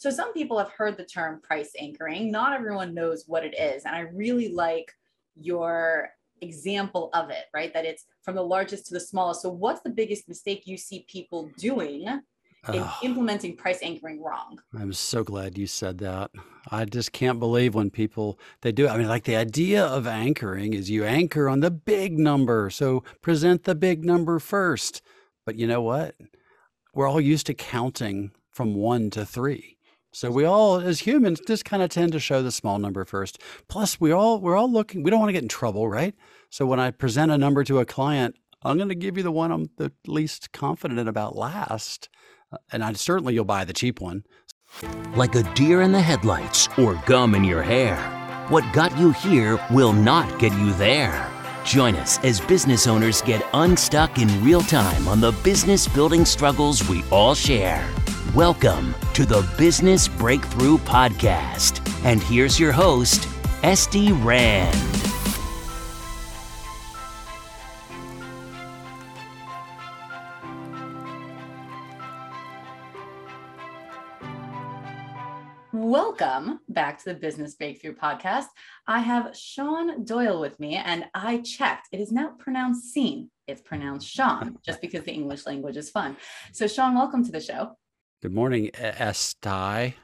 So some people have heard the term price anchoring. Not everyone knows what it is. And I really like your example of it, right? That it's from the largest to the smallest. So what's the biggest mistake you see people doing in Oh, implementing price anchoring wrong? I'm so glad you said that. I just can't believe when people they do. I mean, like the idea of anchoring is you anchor on the big number. So present the big number first. But you know what? We're all used to counting from one to three. So we all, as humans, just kind of tend to show the small number first. Plus, we all we're all looking. We don't want to get in trouble, right? So when I present a number to a client, I'm going to give you the one I'm the least confident about last, Uh, and I certainly you'll buy the cheap one. like a deer in the headlights or gum in your hair. What got you here will not get you there. Join us as business owners get unstuck in real time on the business building struggles we all share. Welcome to the Business Breakthrough Podcast. And here's your host, Esty Rand. Welcome back to the Business Breakthrough Podcast. I have Sean Doyle with me, and I checked. It is not pronounced Scene. It's pronounced Sean, just because the English language is fun. So, Sean, welcome to the show. Good morning, E- Estai.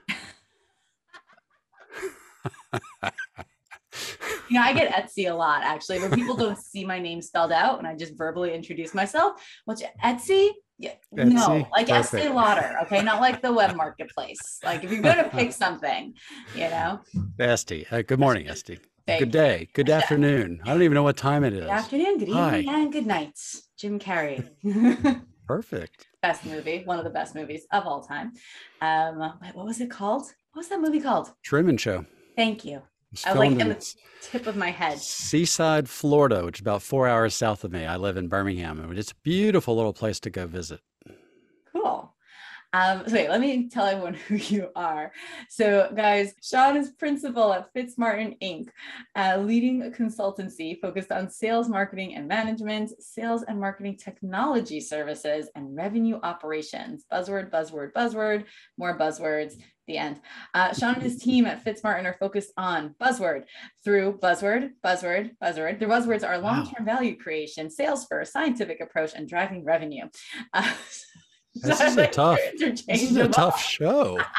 You know, I get Etsy a lot actually, when people don't see my name spelled out and I just verbally introduce myself. Which Etsy? Yeah, no, Etsy? like Estee Perfect. Lauder, okay, not like the web marketplace. Like if you're gonna pick something, you know. Esty. Uh, good morning, Esty. Thank Good day. Good afternoon. I don't even know what time it is. Good afternoon, good Hi. evening, and good night. Jim Carrey. Perfect. best movie, one of the best movies of all time. Um, what was it called? What was that movie called? Truman Show. Thank you. I was like in in the tip of my head. Seaside, Florida, which is about four hours south of me. I live in Birmingham, and it's a beautiful little place to go visit. Cool. Um, so wait, let me tell everyone who you are. So, guys, Sean is principal at FitzMartin Inc., a leading consultancy focused on sales, marketing, and management, sales and marketing technology services, and revenue operations. Buzzword, buzzword, buzzword, more buzzwords. The end. Uh, Sean and his team at FitzMartin are focused on buzzword through buzzword, buzzword, buzzword. The buzzwords are long-term value creation, sales first, scientific approach, and driving revenue. Uh, This is a tough- This is a tough show.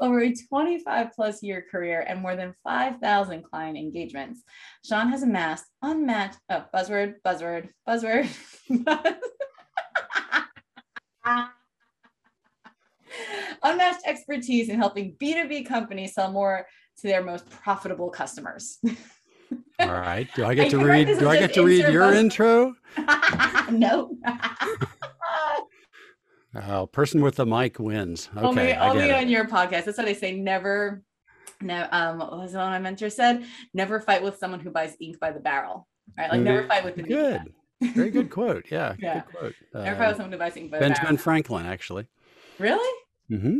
Over a 25 plus year career and more than 5,000 client engagements, Sean has amassed unmatched, oh, buzzword, buzzword, buzzword. unmatched expertise in helping B2B companies sell more to their most profitable customers. All right. Do I get I to read? Do I get to read your buzz- intro? no. Oh, person with the mic wins. Okay, only only on your podcast. That's what I say. Never, no, um, what was the one my mentor said? Never fight with someone who buys ink by the barrel. Right? Like never fight with the. Good. Very good quote. Yeah. Yeah. Good quote. Never fight with Uh, someone who buys ink by the Benjamin barrel. Franklin, actually. Really? Mm-hmm.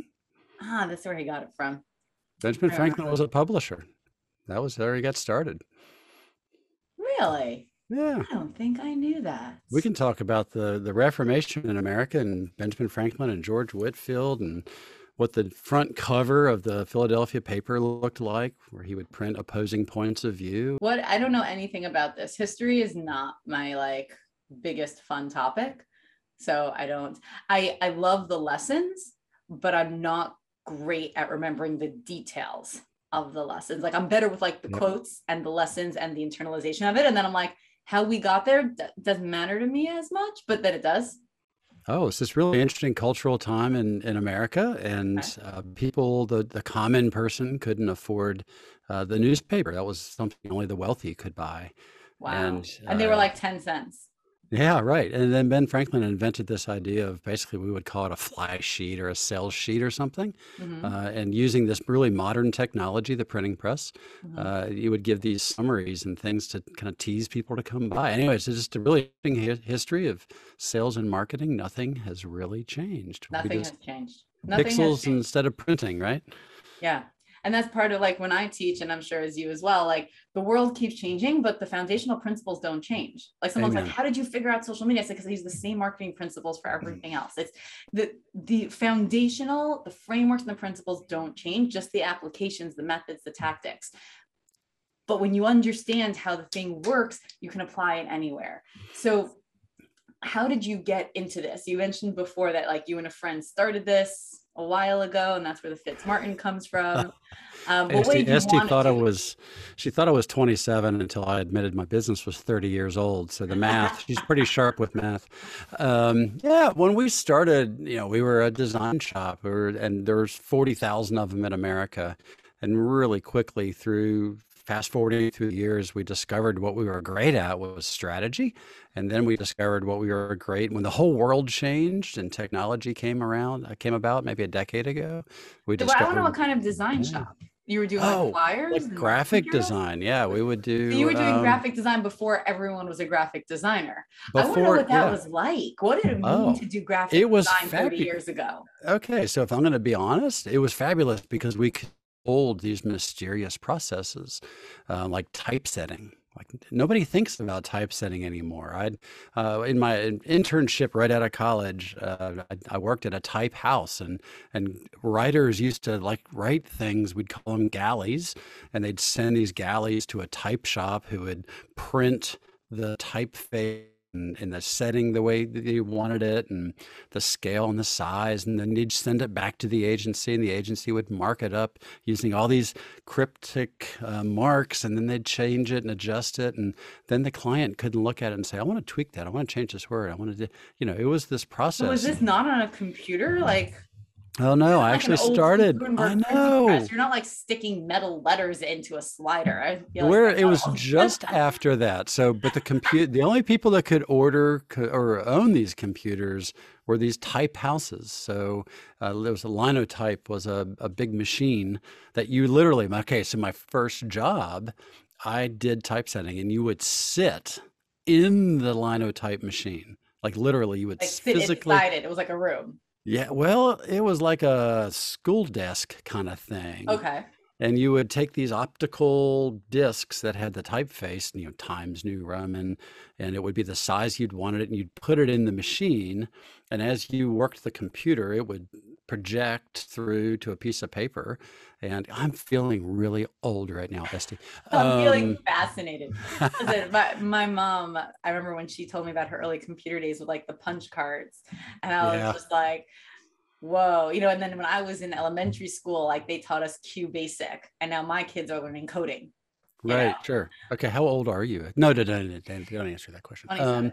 Ah, that's where he got it from. Benjamin Franklin was a publisher. That was where he got started. Really? Yeah. I don't think I knew that. We can talk about the, the Reformation in America and Benjamin Franklin and George Whitefield and what the front cover of the Philadelphia paper looked like, where he would print opposing points of view. What I don't know anything about this. History is not my like biggest fun topic. So I don't I I love the lessons, but I'm not great at remembering the details of the lessons. Like I'm better with like the quotes and the lessons and the internalization of it and then I'm like how we got there doesn't matter to me as much, but that it does. Oh, it's this really interesting cultural time in, in America, and Okay. uh, people, the, the common person, couldn't afford uh, the newspaper. That was something only the wealthy could buy. Wow. And, And, they were uh, like 10 cents. Yeah, right. And then Ben Franklin invented this idea of basically we would call it a fly sheet or a sales sheet or something. Mhm, Uh, and using this really modern technology, the printing press, mhm. uh, you would give these summaries and things to kind of tease people to come by. Anyways, it's just a really interesting hi- history of sales and marketing. Nothing has really changed. Nothing has changed. Nothing has pixels changed. instead of printing, right? Yeah. And that's part of like when i teach and i'm sure as you as well like the world keeps changing but the foundational principles don't change. Like someone's Amen. like how did you figure out social media? Because these use the same marketing principles for mm. everything else. It's the the foundational the frameworks and the principles don't change just the applications the methods the tactics. But when you understand how the thing works you can apply it anywhere. So how did you get into this? You mentioned before that like you and a friend started this a while ago, and that's where the FitzMartin comes from. Um, Esty, Esty thought? I was, she thought I was 27 until I admitted my business was 30 years old. So the math, she's pretty sharp with math. Um, yeah, when we started, you know, we were a design shop, we were, and there's 40,000 of them in America, and really quickly through fast forwarding through the years, we discovered what we were great at was strategy. And then we discovered what we were great when the whole world changed and technology came around, uh, came about maybe a decade ago. We so discovered, I don't know what kind of design yeah. shop. You were doing oh, like flyers, like graphic materials? design. Yeah, we would do. So you were doing um, graphic design before everyone was a graphic designer. Before, I wonder what that yeah. was like. What did it mean oh, to do graphic it was design fabu- 30 years ago? Okay, so if I'm going to be honest, it was fabulous because we could hold these mysterious processes uh, like typesetting. Like nobody thinks about typesetting anymore. I, uh, in my internship right out of college, uh, I, I, worked at a type house, and and writers used to like write things. We'd call them galleys, and they'd send these galleys to a type shop who would print the typeface and, and the setting the way that you wanted it and the scale and the size and then you'd send it back to the agency and the agency would mark it up using all these cryptic uh, marks and then they'd change it and adjust it and then the client couldn't look at it and say i want to tweak that. I want to change this word. I want to you know it was this process so was this not on a computer? Like Oh no, I actually started. I know. You're not like sticking metal letters into a slider. I feel like Where it was just after that. So, but the compute, the only people that could order or own these computers were these type houses. So uh, there was a linotype was a, a big machine that you literally. Okay, so my first job, I did typesetting, and you would sit in the linotype machine, like literally, you would like physically. Inside it. It was like a room. Yeah, well, it was like a school desk kind of thing. Okay. And you would take these optical discs that had the typeface, you know, Times New Roman, and it would be the size you'd wanted it, and you'd put it in the machine. And as you worked the computer, it would project through to a piece of paper. And I'm feeling really old right now, Esty. I'm um, feeling fascinated. my, my mom, I remember when she told me about her early computer days with like the punch cards. And I was yeah. just like, whoa, you know, and then when I was in elementary school, like they taught us QBasic. And now my kids are learning coding. Right, know? sure. Okay, how old are you? No, no, no, no, don't answer that question. 27.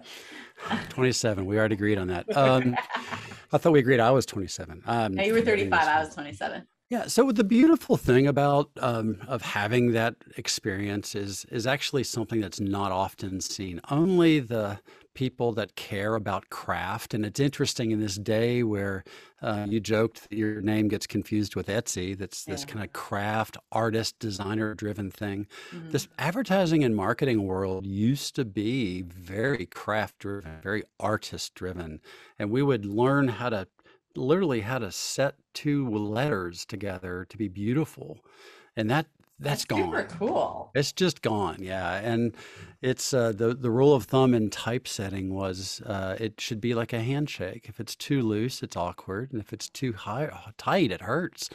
Um, 27. We already agreed on that. Um, I thought we agreed I was 27. Um, no, you were 35. I was 27. Yeah. So the beautiful thing about um, of having that experience is is actually something that's not often seen. Only the people that care about craft, and it's interesting in this day where uh, you joked that your name gets confused with Etsy. That's this yeah. kind of craft, artist, designer driven thing. Mm-hmm. This advertising and marketing world used to be very craft driven, very artist driven, and we would learn how to literally how to set two letters together to be beautiful and that that's, that's gone. Super cool. It's just gone, yeah. And it's uh, the the rule of thumb in typesetting was uh, it should be like a handshake. If it's too loose, it's awkward, and if it's too high tight, it hurts.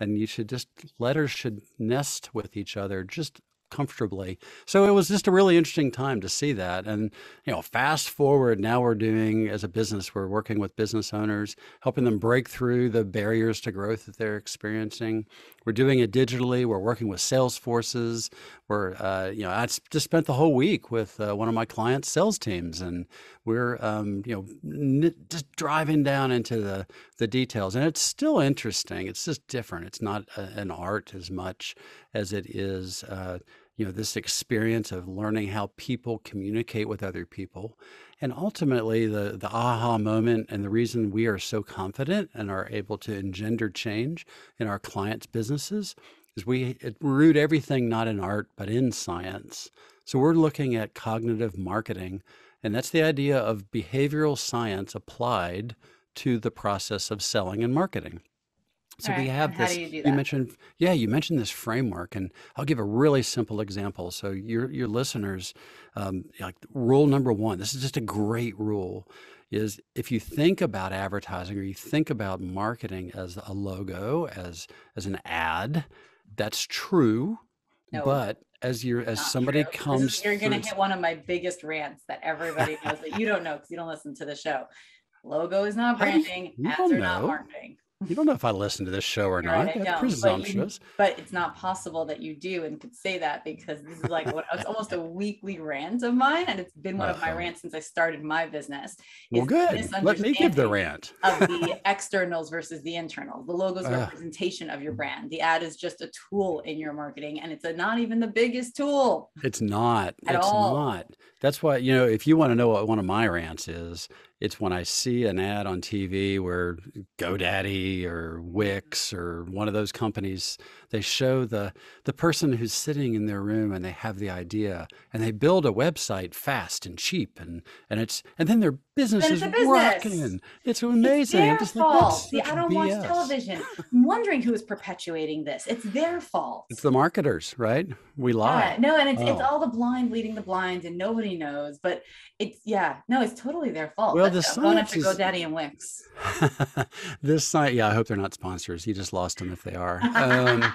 And you should just letters should nest with each other just comfortably. So it was just a really interesting time to see that. And, you know, fast forward, now we're doing as a business, we're working with business owners, helping them break through the barriers to growth that they're experiencing. We're doing it digitally. We're working with sales forces. We're, uh, you know, I just spent the whole week with uh, one of my clients' sales teams, and we're, um, you know, just driving down into the, the details. And it's still interesting. It's just different. It's not a, an art as much as it is. Uh, you know this experience of learning how people communicate with other people. And ultimately the the aha moment and the reason we are so confident and are able to engender change in our clients businesses is we root everything not in art but in science. So we're looking at cognitive marketing and that's the idea of behavioral science applied to the process of selling and marketing So All we have and this. you You mentioned, yeah, you mentioned this framework, and I'll give a really simple example. So your your listeners, um, like rule number one. This is just a great rule. Is if you think about advertising or you think about marketing as a logo, as as an ad, that's true. No, But as you're as somebody true. This is- comes you're going to hit one of my biggest rants that everybody knows that you don't know because you don't listen to the show. Logo is not branding. ads are not marketing. You don't know if I listen to this show or You're right, not. I don't, but you- presumptuous. But it's not possible that you do and could say that because this is like what it's almost a weekly rant of mine, and it's been one of my rants since I started my business. Well, is good. Let me give the rant. of the externals versus the internals. The logo's Ah. representation of your brand. The ad is just a tool in your marketing, and it's a, not even the biggest tool. It's not. At it's all. not. That's why, you know, if you want to know what one of my rants is, it's when I see an ad on TV where GoDaddy or Wix or one of those companies, they show the the person who's sitting in their room and they have the idea and they build a website fast and cheap and and it's and then their business Then is it's business. rocking. It's amazing. It's their I'm just like, fault. that's See, I don't watch BS. television. I'm wondering who is perpetuating this. It's their fault. It's the marketers, right? We lie. Yeah, no, and it's it's Oh. all the blind leading the blind, and nobody knows. But it's yeah, no, it's totally their fault. Well, That's- the I'm going after is- GoDaddy and Wix. this site, yeah, I hope they're not sponsors. You just lost them if they are. Um,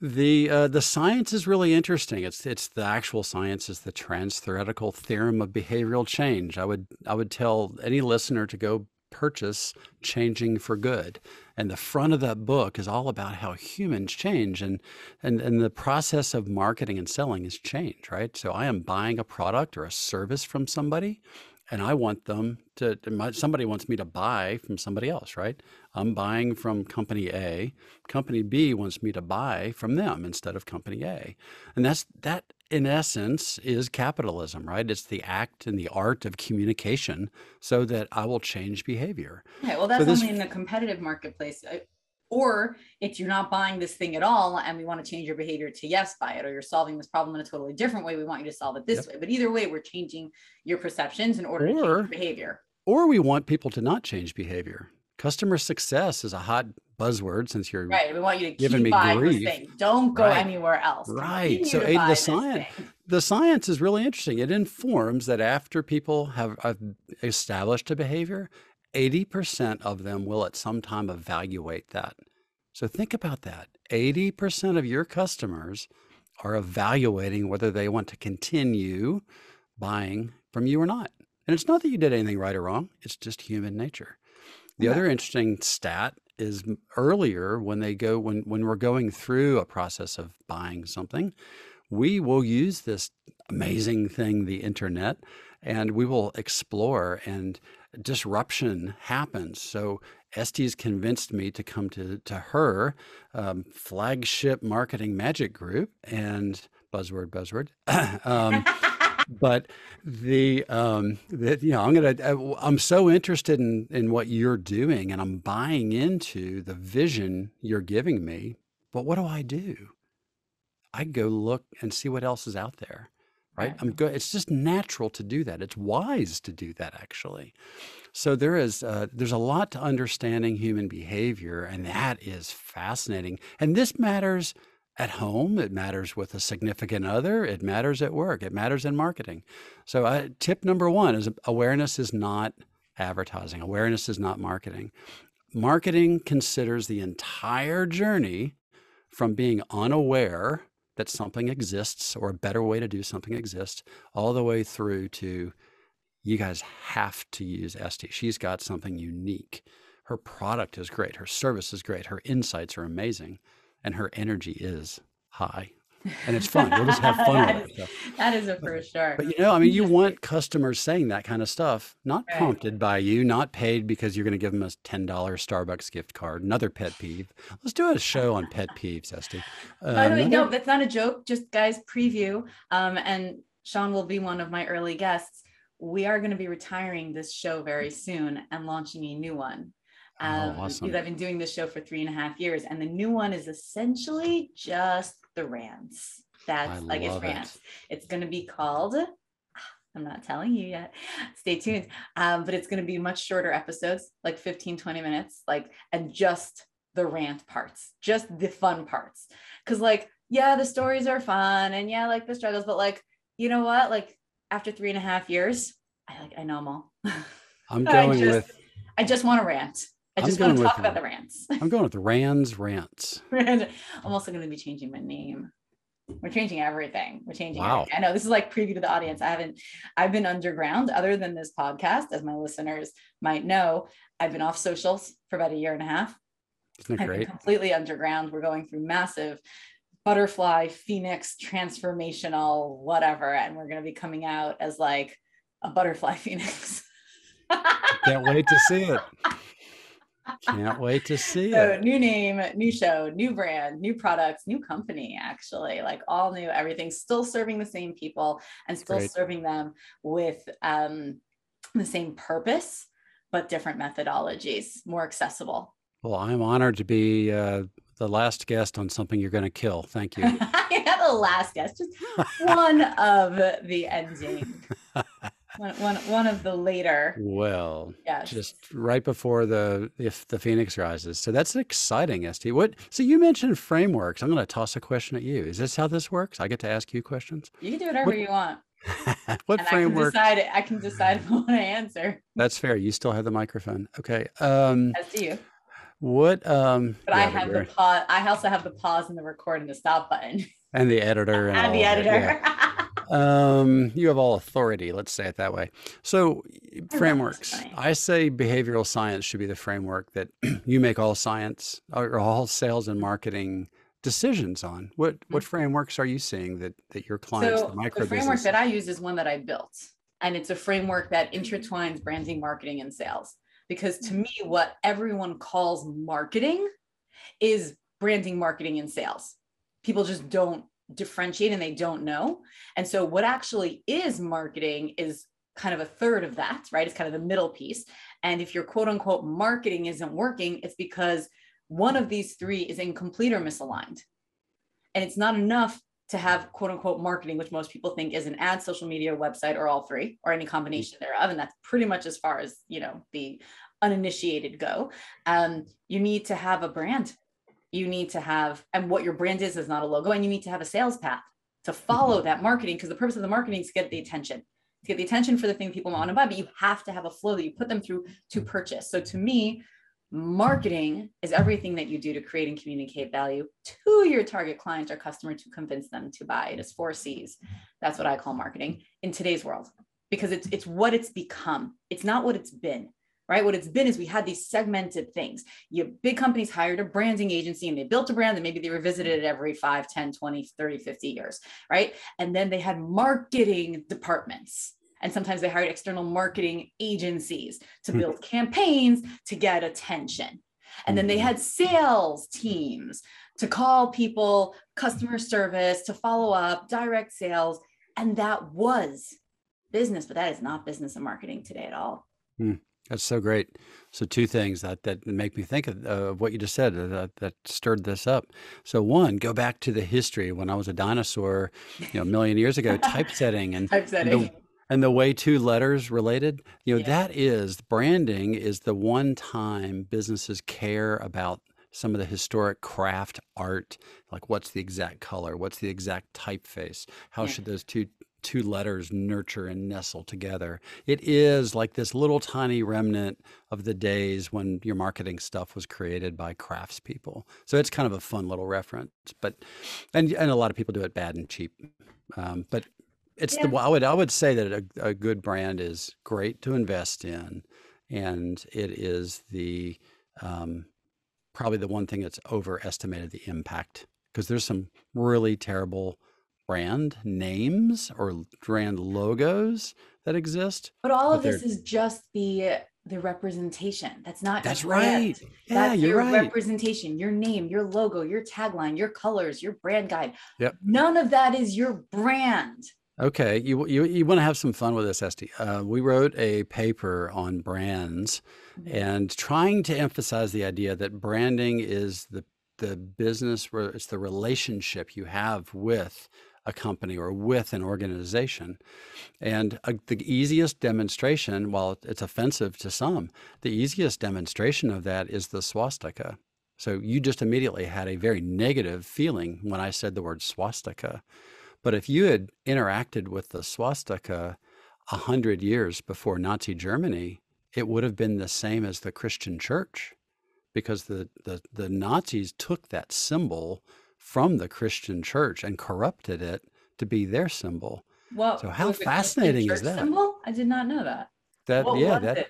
the uh, the science is really interesting. It's it's the actual science is the trans-theoretical theorem of behavioral change. I would I would tell any listener to go purchase Changing for Good. And the front of that book is all about how humans change and and and the process of marketing and selling is change, right? So I am buying a product or a service from somebody and I want them to, somebody wants me to buy from somebody else, right? I'm buying from company A, company B wants me to buy from them instead of company A. And that's that in essence is capitalism, right? It's the act and the art of communication so that I will change behavior. Okay, well, that's this- only in the competitive marketplace. Or it's you're not buying this thing at all, and we want to change your behavior to yes, buy it, or you're solving this problem in a totally different way. We want you to solve it this way. But either way, we're changing your perceptions in order to change Or- behavior. Or we want people to not change behavior. Customer success is a hot buzzword since you're Right. We want you to Giving keep me buying grief. this thing. Don't go Right. anywhere else. Right. So the science. thing. the science is really interesting. It informs that after people have, have established a behavior, 80% of them will at some time evaluate that. So think about that. 80% of your customers are evaluating whether they want to continue buying from you or not. And it's not that you did anything right or wrong, it's just human nature. The Okay. other interesting stat is earlier when they go when when we're going through a process of buying something, we will use this amazing thing, the internet, and we will explore and disruption happens. So Esty's convinced me to come to to her um, flagship marketing magic group and buzzword buzzword. um, but the um that you know i'm gonna i'm so interested in in what you're doing and i'm buying into the vision you're giving me but what do i do i go look and see what else is out there right? I'm good it's just natural to do that. It's wise to do that actually. So there is uh, there's a lot to understanding human behavior and that is fascinating. And this matters at home. It matters with a significant other. It matters at work. It matters in marketing. So uh, tip number one is awareness is not advertising. Awareness is not marketing. Marketing considers the entire journey from being unaware that something exists or a better way to do something exists all the way through to you guys have to use Esty. She's got something unique. Her product is great. Her service is great. Her insights are amazing. And her energy is high. And it's fun. We'll just have fun That with it. is- So- That is a for sure. But you know, I mean, you want customers saying that kind of stuff, not Right. prompted by you, not paid because you're going to give them a $10 Starbucks gift card. Another pet peeve. Let's do a show on pet peeves, Esty. By the way, Um, no, that's not a joke. Just guys, preview. Um, and Sean will be one of my early guests. We are going to be retiring this show very soon and launching a new one. Oh, Um, awesome. Because I've been doing this show for three and a half years, and the new one is essentially just the rants. That's I like it's love it. rants. It's going to be called. I'm not telling you yet. Stay tuned. Um, but it's going to be much shorter episodes, like 15, 20 minutes, like, and just the rant parts, just the fun parts. Cause like, yeah, the stories are fun and yeah, like the struggles, but like, you know what? Like after three and a half years, I like I know them all. I'm going just, with I just want to rant. I I'm just want going to talk with- about the rants. I'm going with Rand's rants. I'm also going to be changing my name. We're changing everything. We're changing. Wow. everything. I know this is like preview to the audience. I haven't. I've been underground. Other than this podcast, as my listeners might know, I've been off socials for about a year and a half. Isn't it I've been great? completely underground. We're going through massive butterfly phoenix transformational whatever, and we're going to be coming out as like a butterfly phoenix. Can't wait to see it. Can't wait to see So it. new name, new show, new brand, new products, new company, actually, like all new, everything still serving the same people and still Great. serving them with um, the same purpose, but different methodologies, more accessible. Well, I'm honored to be uh, the last guest on something you're going to kill. Thank you. yeah, the last guest, just one of the ending, one, one, one of the later. well, Yes. just right before the if the phoenix rises. So that's exciting, St. What? So you mentioned frameworks. I'm going to toss a question at you. Is this how this works? I get to ask you questions. you can do whatever what- you want. what and framework? I can decide I can decide if I want to answer. That's fair. You still have the microphone. Okay. Um, As do you. what? Um, But I have the pause. I also have the pause and the record and the stop button and the editor and, and the editor. yeah. Um, you have all authority, let's say it that way. So, frameworks. I say behavioral science should be the framework that you make all science or all sales and marketing decisions on. What what frameworks are you seeing that that your clients, Mm-hmm. so the micro the framework that I use is one that I built, and it's a framework that intertwines branding, marketing, and sales. Because to me, what everyone calls marketing is branding, marketing, and sales. People just don't differentiate and they don't know. And so, what actually is marketing is kind of a third of that, right? It's kind of the middle piece. And if your quote unquote marketing isn't working, it's because one of these three is incomplete or misaligned. And it's not enough to have quote unquote marketing, which most people think is an ad, social media, website, or all three, or any combination thereof. And that's pretty much as far as you know the uninitiated go. Um, you need to have a brand. You need to have, and what your brand is is not a logo, and you need to have a sales path to mm-hmm. follow that marketing because the purpose of the marketing is to get the attention, to get the attention for the thing people want to buy. But you have to have a flow that you put them through to purchase. So to me, marketing is everything that you do to create and communicate value to your target client or customer to convince them to buy. It is four C's. That's what I call marketing in today's world because it's it's what it's become. It's not what it's been. Right? What it's been is we had these segmented things. You big companies hired a branding agency and they built a brand and maybe they revisited it every 5, 10, 20, 30, 50 years, right? And then they had marketing departments. And sometimes they hired external marketing agencies to Hmm. build campaigns to get attention. And then they Mhm. had sales teams to call people, customer service, to follow up, direct sales. And that was business, but that is not business and marketing today at all. That's so great. So two things that that make me think of, uh, what you just said uh, that, that stirred this up. So one, go back to the history when I was a dinosaur, you know, a million years ago, typesetting and Typesetting. And the way two letters related, you know, Yeah. that is branding is the one time businesses care about some of the historic craft art, like what's the exact color, what's the exact typeface, how Yeah. should those two two letters nurture and nestle together. It is like this little tiny remnant of the days when your marketing stuff was created by craftspeople. So it's kind of a fun little reference, but and and a lot of people do it bad and cheap. Um, but it's the I would I would say that a, a good brand is great to invest in, and it is the um, probably the one thing that's overestimated the impact because there's some really terrible brand names or brand logos that exist. But all But of this is just the the representation. That's not That's right. Yeah, That's your right. representation, your name, your logo, your tagline, your colors, your brand guide. Yep. None of that is your brand. Okay, you you you want to have some fun with this, Esty. Uh, we wrote a paper on brands and trying to emphasize the idea that branding is the the business, it's the relationship you have with a company or with an organization. And uh, the easiest demonstration, while it's offensive to some, the easiest demonstration of that is the swastika. So you just immediately had a very negative feeling when I said the word swastika. But if you had interacted with the swastika a hundred years before Nazi Germany, it would have been the same as the Christian church because the, the, the Nazis took that symbol from the Christian church and corrupted it to be their symbol. Well, So how was it Christian fascinating is that? Symbol? I did not know that. That What yeah, that it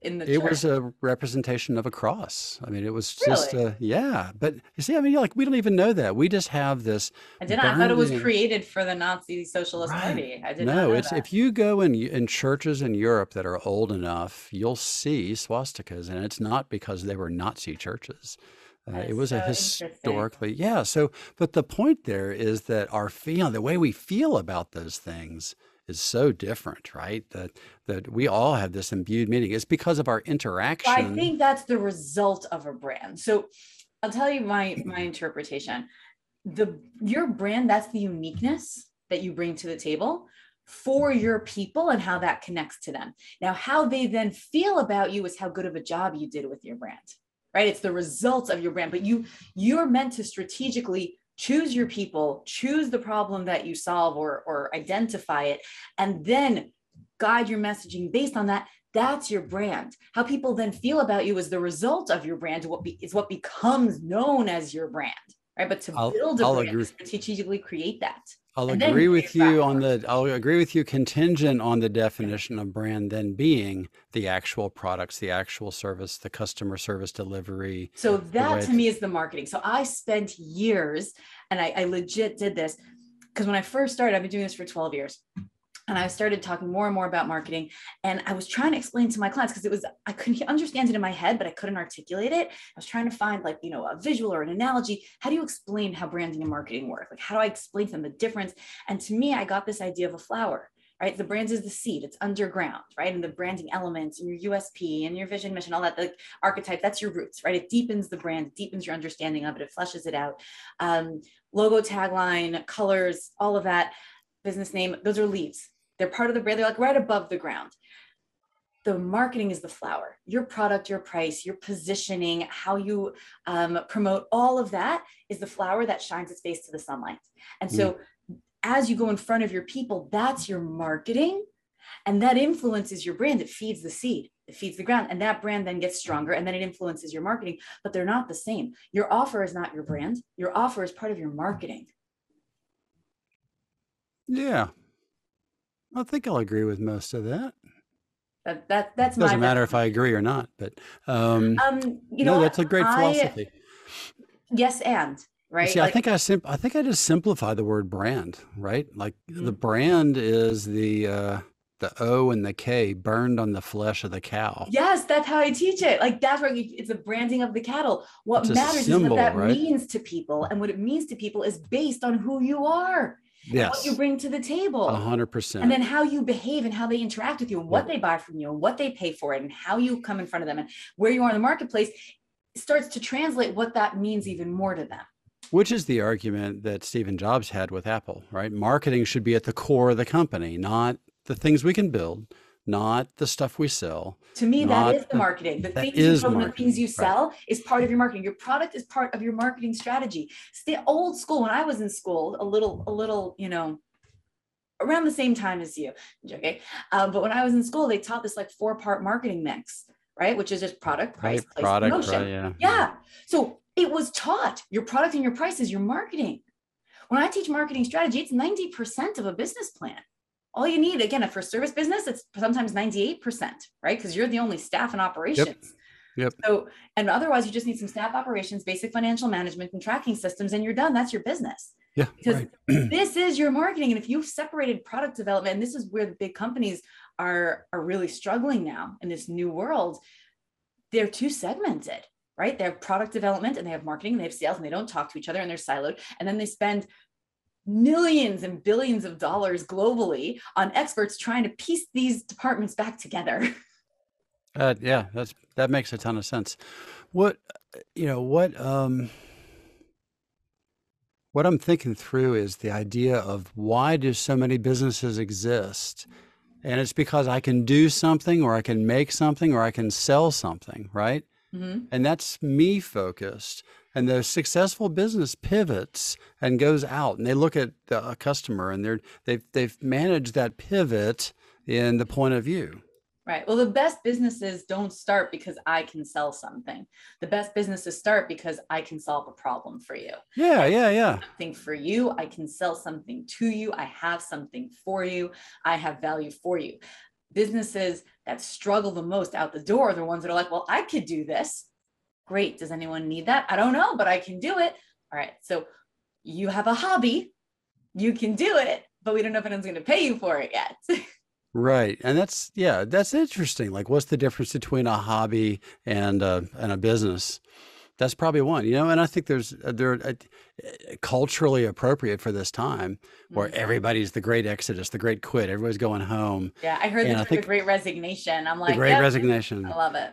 in the it church? was a representation of a cross. I mean, it was just a yeah. But you see, I mean, like we don't even know that. We just have this I did not. I thought it was created for the Nazi Socialist Right. Party. I did not no, know it's that. if you go in in churches in Europe that are old enough, you'll see swastikas, and it's not because they were Nazi churches. Uh, it was a so interesting. historically, yeah. So, but the point there is that our feel, the way we feel about those things, is so different, right? That that we all have this imbued meaning. It's because of our interaction. I think that's the result of a brand. So I'll tell you my my interpretation. The your brand, that's the uniqueness that you bring to the table for your people and how that connects to them. Now, how they then feel about you is how good of a job you did with your brand. Right? It's the results of your brand, but you you're meant to strategically choose your people, choose the problem that you solve or or identify it and then guide your messaging based on that that's your brand how people then feel about you is the result of your brand what be, is what becomes known as your brand right but to I'll- build a I'll brand agree. strategically create that I'll and agree with you on the I'll agree with you contingent on the definition of brand then being the actual products, the actual service, the customer service delivery. so that to me is the marketing so i spent years and i, I legit did this because when i first started i've been doing this for 12 years and I started talking more and more about marketing. And I was trying to explain to my clients because it was, I couldn't understand it in my head, but I couldn't articulate it. I was trying to find like, you know, a visual or an analogy. How do you explain how branding and marketing work? Like, how do I explain to them the difference? And to me, I got this idea of a flower. Right, the brand is the seed; it's underground, right? And the branding elements and your USP and your vision, mission, all that, the archetype—that's your roots, right? It deepens the brand, deepens your understanding of it, it fleshes it out. Um, logo, tagline, colors, all of that business name, those are leaves. They're part of the brand, they're like right above the ground. The marketing is the flower, your product, your price, your positioning, how you um, promote, all of that is the flower that shines its face to the sunlight. And so, as you go in front of your people, that's your marketing. And that influences your brand. It feeds the seed, it feeds the ground. And that brand then gets stronger and then it influences your marketing, but they're not the same. Your offer is not your brand, your offer is part of your marketing. Yeah. I think I'll agree with most of that. That, that that's my Doesn't matter if I agree or not, but um, Um, you know, no, that's a great I- philosophy. yes, and right. See, I think I sim- I think I just simplify the word brand, right? Like the Mhm. brand is the uh, the O and the K burned on the flesh of the cow. yes, that's how I teach it. Like that's where you, it's a branding of the cattle. What matters symbol, is what that right? means to people, and what it means to people is based on who you are, and what you bring to the table. a hundred and percent. And then how you behave and how they interact with you and what they buy from you and what they pay for it and how you come in front of them and where you are in the marketplace starts to translate what that means even more to them Which is the argument that Stephen Jobs had with Apple, right? Marketing should be at the core of the company, not the things we can build, not the stuff we sell. to me that is the the- marketing the that things you and the things you right. sell is part of your marketing your product is part of your marketing strategy stay old school when i was in school a little a little you know around the same time as you okay uh, but when i was in school they taught this like four part marketing mix right which is just product price Right? place Product, promotion right? Yeah. Yeah. So it was taught your product and your price is your marketing. When I teach marketing strategy, it's 90% of a business plan. All you need, again, for a service business, it's sometimes 98%, right? Because you're the only staff and operations. Yep. So, and otherwise, you just need some staff operations, basic financial management, and tracking systems, and you're done. That's your business Yeah. because Right. this is your marketing and if you've separated product development and this is where the big companies are are really struggling now in this new world they're too segmented right they have product development and they have marketing and they have sales and they don't talk to each other and they're siloed and then they spend millions and billions of dollars globally on experts trying to piece these departments back together Uh, yeah, that's that makes a ton of sense. What you know, what um what I'm thinking through is the idea of why do so many businesses exist? And it's because I can do something or I can make something or I can sell something, right? Mm-hmm. And that's me focused. And the successful business pivots and goes out and they look at the customer and they're they've they've managed that pivot in the point of view. Right. Well, the best businesses don't start because I can sell something. The best businesses start because I can solve a problem for you. Yeah, yeah, yeah. Something for you. I can sell something to you. I have something for you. I have value for you. Businesses that struggle the most out the door are the ones that are like, well, I could do this. Great. Does anyone need that? I don't know, but I can do it. All right. So you have a hobby, you can do it, but we don't know if anyone's going to pay you for it yet. Right. And that's yeah, that's interesting. Like what's the difference between a hobby and a and a business? That's probably one, you know, and I think there's uh, they're uh, culturally appropriate for this time where mm-hmm. everybody's the great exodus, the great quit, everybody's going home. Yeah, I heard the, the great resignation. I'm like, the great yep, resignation. I love it.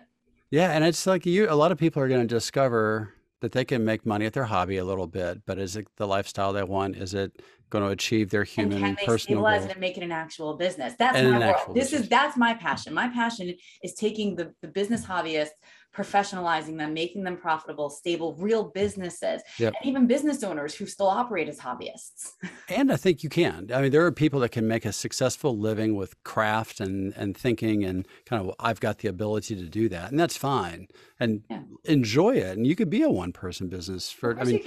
Yeah, and it's like you a lot of people are going to discover that they can make money at their hobby a little bit, but is it the lifestyle they want? Is it going to achieve their human and can they personal stabilize it and make it an actual business? That's and my world. This business. is that's my passion. My passion is taking the, the business hobbyists professionalizing them, making them profitable, stable, real businesses, yep. and even business owners who still operate as hobbyists. and I think you can. I mean, there are people that can make a successful living with craft and and thinking and kind of I've got the ability to do that, and that's fine. And yeah. enjoy it. And you could be a one person business for. I mean,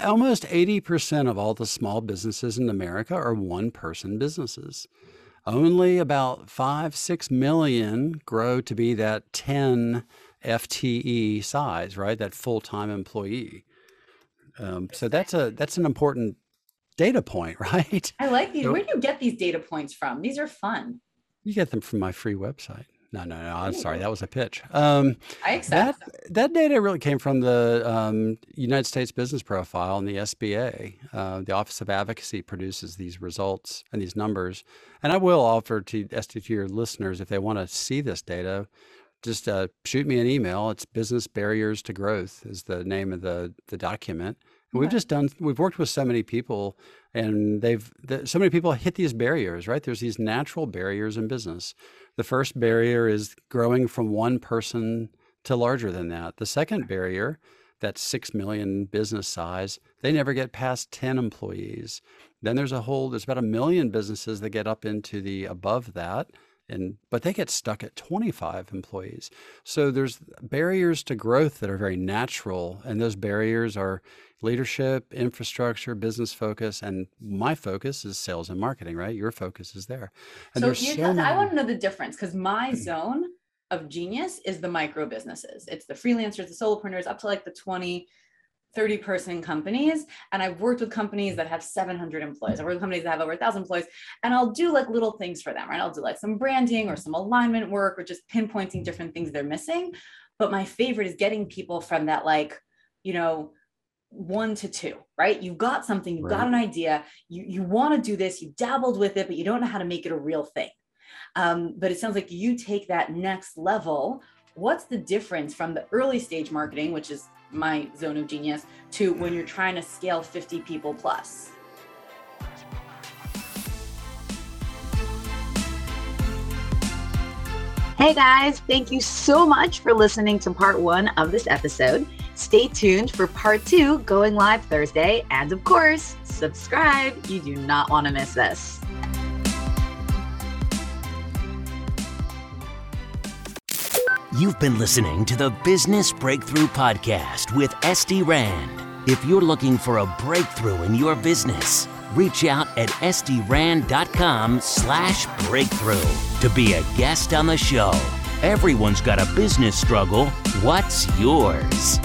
almost eighty percent of all the small businesses in America are one person businesses only about five, six million grow to be that 10 FTE size, right? That full time employee. Um, so that's a that's an important data point, right? I like these. So, Where do you get these data points from? These are fun. You get them from my free website. No, no, no. I'm sorry. That was a pitch. Um, I accept that. That data really came from the um, United States Business Profile and the SBA. Uh, the Office of Advocacy produces these results and these numbers. And I will offer to, to your listeners if they want to see this data just uh, shoot me an email. It's Business Barriers to Growth is the name of the the document. And we've just done. We've worked with so many people, and they've the, so many people hit these barriers. Right? There's these natural barriers in business. The first barrier is growing from one person to larger than that. The second barrier, that six million business size, they never get past ten employees. Then there's a whole. There's about a million businesses that get up into the above that and but they get stuck at 25 employees. So there's barriers to growth that are very natural and those barriers are leadership infrastructure business focus and my focus is sales and marketing right? Your focus is there. And so, so many... i want to know the difference because my hmm. zone of genius is the micro businesses. It's the freelancers the solopreneurs up to like the 20 30 person companies and I've worked with companies that have 700 employees. I've worked with companies that have over 1,000 employees and I'll do like little things for them, right? I'll do like some branding or some alignment work or just pinpointing different things they're missing. But my favorite is getting people from that like, you know, one to two, right? You've got something, you've right. got an idea, you, you want to do this, you dabbled with it, but you don't know how to make it a real thing. Um, but it sounds like you take that next level. What's the difference from the early stage marketing, which is my zone of genius to when you're trying to scale 50 people plus. Hey guys, thank you so much for listening to part one of this episode. Stay tuned for part two going live Thursday. And of course, subscribe. You do not want to miss this. You've been listening to the Business Breakthrough Podcast with Esty Rand. If you're looking for a breakthrough in your business, reach out at estyrand.com slash breakthrough to be a guest on the show. Everyone's got a business struggle. What's yours?